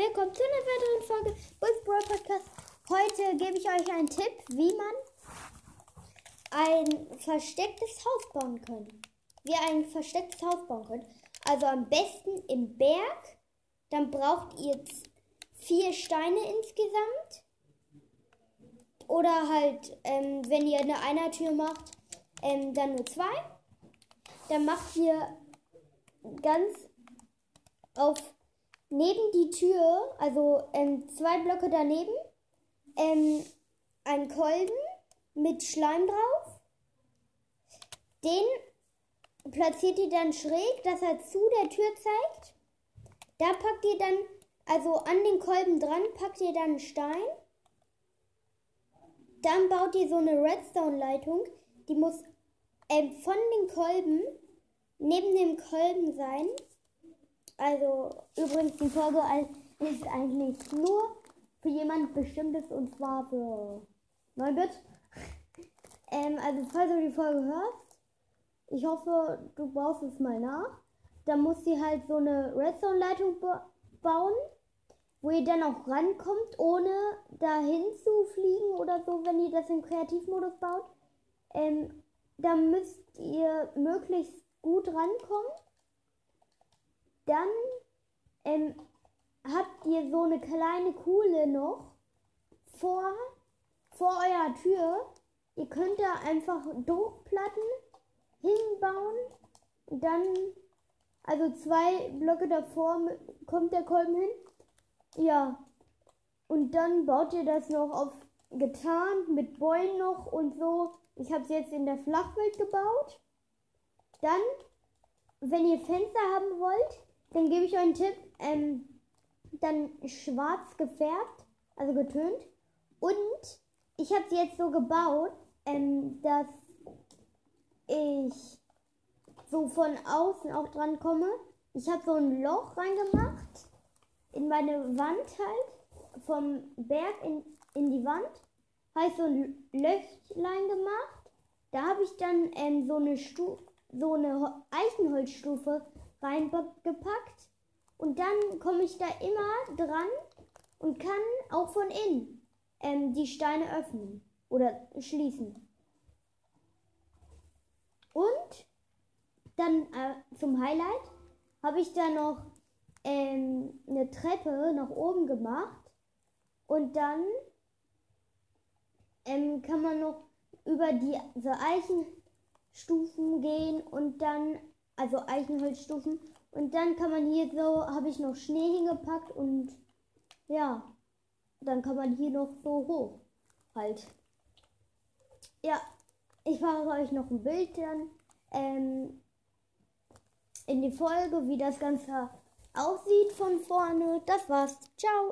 willkommen zu einer weiteren Folge Bulls Brawl Podcast. Heute gebe ich euch einen Tipp, wie man ein verstecktes Haus bauen kann. Wie ein verstecktes Haus bauen könnt. Also am besten im Berg. Dann braucht ihr vier Steine insgesamt. Oder halt, ähm, wenn ihr eine Einertür macht, ähm, dann nur zwei. Dann macht ihr ganz auf neben die Tür, also ähm, zwei Blöcke daneben, ähm, ein Kolben mit Schleim drauf. Den platziert ihr dann schräg, dass er zu der Tür zeigt. Da packt ihr dann, also an den Kolben dran, packt ihr dann einen Stein. Dann baut ihr so eine Redstone-Leitung, die muss ähm, von den Kolben neben dem Kolben sein. Also übrigens, die Folge ist eigentlich nur für jemand Bestimmtes und zwar für Neubit. ähm, also falls du die Folge hörst, ich hoffe, du baust es mal nach. Dann muss sie halt so eine Redstone-Leitung bauen, wo ihr dann auch rankommt, ohne dahin zu fliegen oder so, wenn ihr das im Kreativmodus baut. Ähm, dann müsst ihr möglichst gut rankommen dann ähm, habt ihr so eine kleine Kuhle noch vor, vor eurer Tür. Ihr könnt da einfach Druckplatten hinbauen dann, also zwei Blöcke davor kommt der Kolben hin. Ja, und dann baut ihr das noch auf getarnt mit Bäumen noch und so. Ich habe es jetzt in der Flachwelt gebaut. Dann, wenn ihr Fenster haben wollt, dann gebe ich euch einen Tipp. Ähm, dann schwarz gefärbt, also getönt. Und ich habe sie jetzt so gebaut, ähm, dass ich so von außen auch dran komme. Ich habe so ein Loch reingemacht in meine Wand halt, vom Berg in, in die Wand. Ich so ein Löchlein gemacht. Da habe ich dann ähm, so eine Stu so eine Eichenholzstufe reingepackt und dann komme ich da immer dran und kann auch von innen ähm, die Steine öffnen oder schließen. Und dann äh, zum Highlight habe ich da noch ähm, eine Treppe nach oben gemacht und dann ähm, kann man noch über diese Eichenstufen gehen und dann also Eichenholzstufen. Und dann kann man hier so, habe ich noch Schnee hingepackt und ja, dann kann man hier noch so hoch halt. Ja, ich mache euch noch ein Bild dann ähm, in die Folge, wie das Ganze aussieht von vorne. Das war's. Ciao.